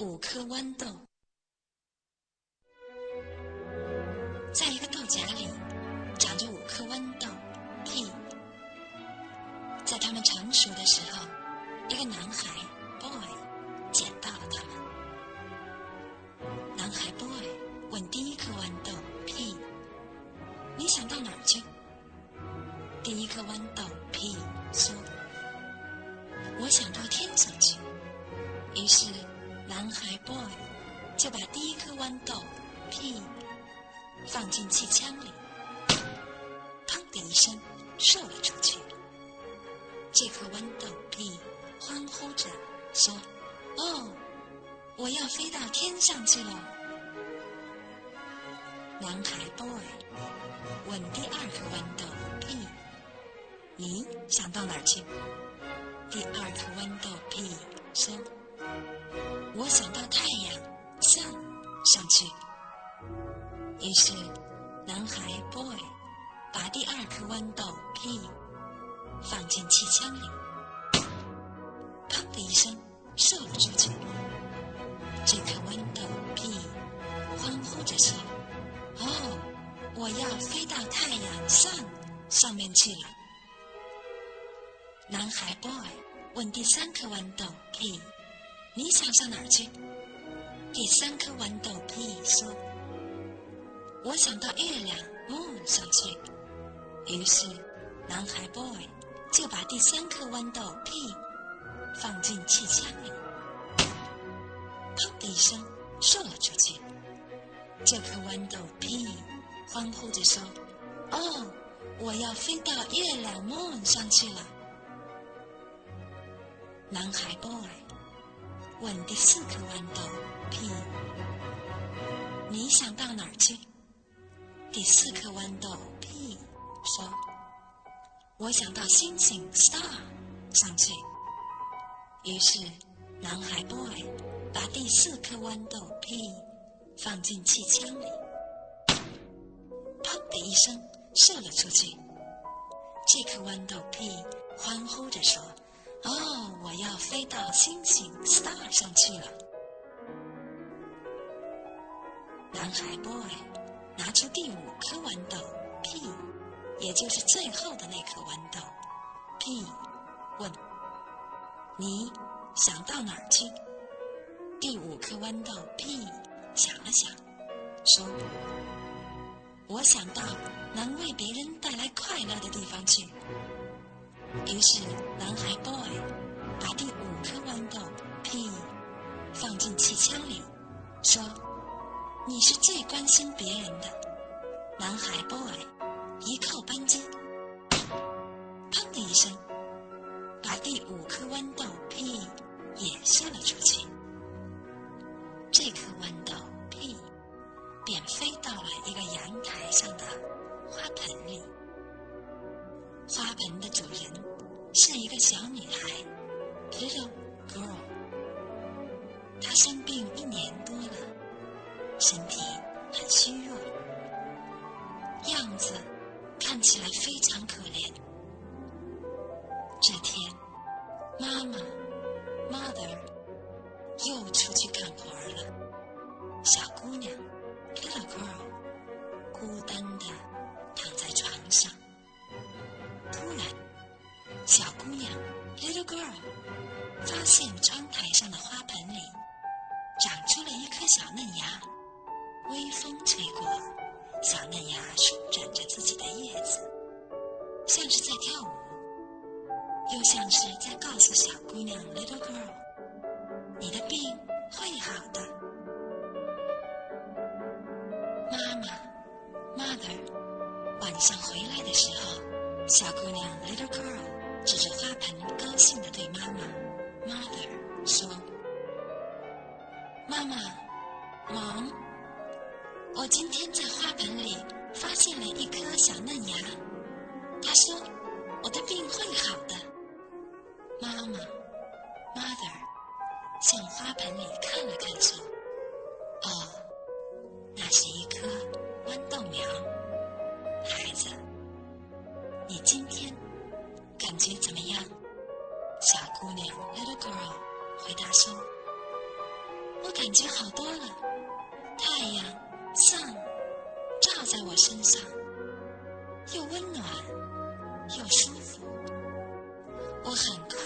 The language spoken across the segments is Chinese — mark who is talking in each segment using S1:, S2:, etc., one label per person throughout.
S1: 五颗豌豆，在一个豆荚里长着五颗豌豆屁。在它们成熟的时候，一个男孩 boy 捡到了它们。男孩 boy 问第一颗豌豆屁：“你想到哪儿去？”第一颗豌豆屁说：“我想到天上去。”于是。男孩 boy 就把第一颗豌豆屁放进气枪里，砰的一声射了出去。这颗豌豆屁欢呼着说：“哦，我要飞到天上去了。”男孩 boy 问第二颗豌豆屁：“你想到哪儿去？”第二颗豌豆屁说。我想到太阳向上去。于是，男孩 boy 把第二颗豌豆屁放进气枪里，砰的一声射了出去。这颗豌豆屁欢呼着说：“哦，我要飞到太阳 sun 上面去了。”男孩 boy 问第三颗豌豆屁。你想上哪儿去？第三颗豌豆屁说：“我想到月亮 moon 上去。”于是，男孩 boy 就把第三颗豌豆屁放进气枪里，砰的一声射了出去。这颗豌豆屁欢呼着说：“哦，我要飞到月亮 moon 上去了。”男孩 boy。问第四颗豌豆 P：“，你想到哪儿去？第四颗豌豆 P 说：“我想到星星 star 上去。”于是，男孩 boy 把第四颗豌豆 P 放进气枪里，砰的一声射了出去。这颗豌豆 P 欢呼着说。哦，我要飞到星星 star 上去了。男孩 boy 拿出第五颗豌豆 p，也就是最后的那颗豌豆 p，问：“你想到哪儿去？”第五颗豌豆 p 想了想，说：“我想到能为别人带来快乐的地方去。”于是，男孩 boy 把第五颗豌豆屁放进气枪里，说：“你是最关心别人的。”男孩 boy 一扣扳机，砰的一声，把第五颗豌豆屁也射了出去。这颗豌豆屁便飞到了一个阳台上的花盆里。花盆的主人是一个小女孩，little girl。她生病一年多了，身体很虚弱，样子看起来非常可怜。这天，妈妈 mother 又窗台上的花盆里长出了一颗小嫩芽。微风吹过，小嫩芽舒展着自己的叶子，像是在跳舞，又像是在告诉小姑娘 （little girl）：“ 你的病会好的。”妈妈 （mother） 晚上回来的时候。小姑娘 little girl 指着花盆，高兴地对妈妈 mother 说：“妈妈，忙，我今天在花盆里发现了一颗小嫩芽。她说我的病会好的。”妈妈 mother 向花盆里看了看，说：“哦，那是一颗豌豆苗，孩子。”你今天感觉怎么样？小姑娘 little girl 回答说：“我感觉好多了。太阳上照在我身上，又温暖又舒服。我很快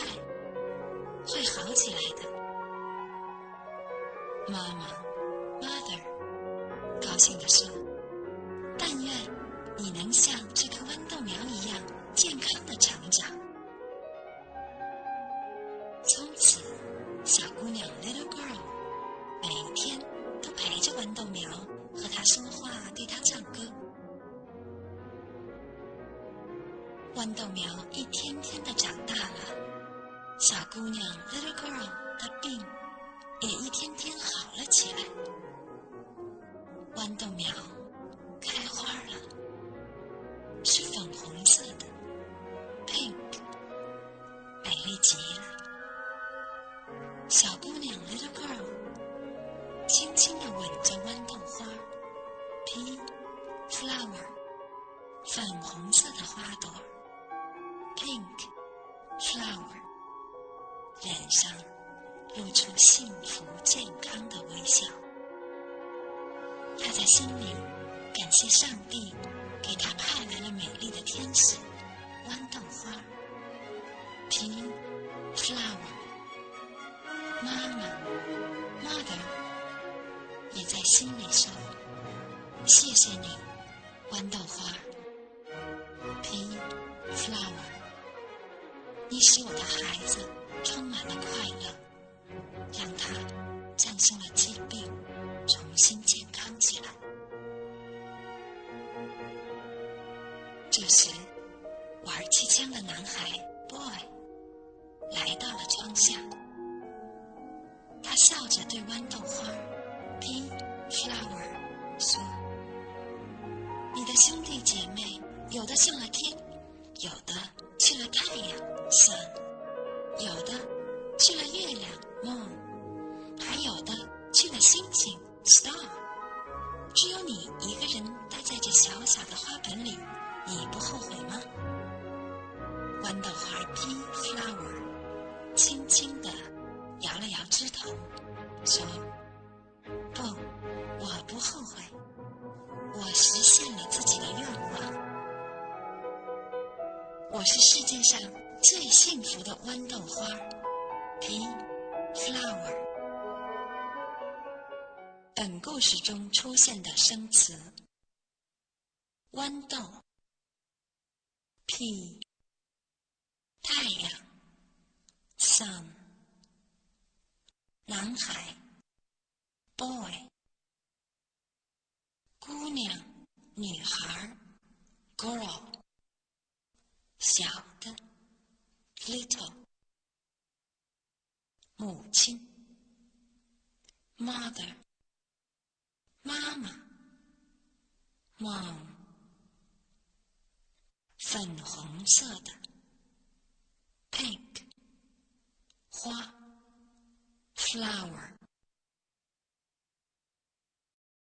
S1: 会好起来的。妈妈 （mother） 高兴地说：“但愿你能像这棵豌豆苗一样健康的成长。”豌豆苗一天天的长大了，小姑娘 （little girl） 的病也一天天好了起来。豌豆苗开花了，是粉红色的，pink，美丽极了。小姑娘 （little girl） 轻轻地吻着豌豆花，pink flower，粉红色的花朵，pink flower，脸上露出幸福健康的微笑。他在心里感谢上帝给他派来了美丽的天使豌豆花 Pink flower。妈妈，mother，也在心里说：“谢谢你，豌豆花 ”Pink flower，你使我的孩子充满了快乐，让他战胜了疾病，重新健康起来。”这时，玩气枪的男孩 boy 来到了窗下。他笑着对豌豆花 p i n flower） 说：“你的兄弟姐妹有的上了天，有的去了太阳 （Sun），有的去了月亮 （Moon），还有的去了星星 （Star）。只有你一个人待在这小小的花盆里，你不后悔吗？”豌豆花 （P flower） 轻轻地。摇了摇枝头，说：“不，我不后悔。我实现了我是世界上最幸福的豌豆花儿，P flower。”本故事中出现的生词：豌豆、P、太阳、Sun。男孩，boy；姑娘，女孩，girl；小的，little；母亲，mother；妈妈，mom；粉红色的，pink；花。flower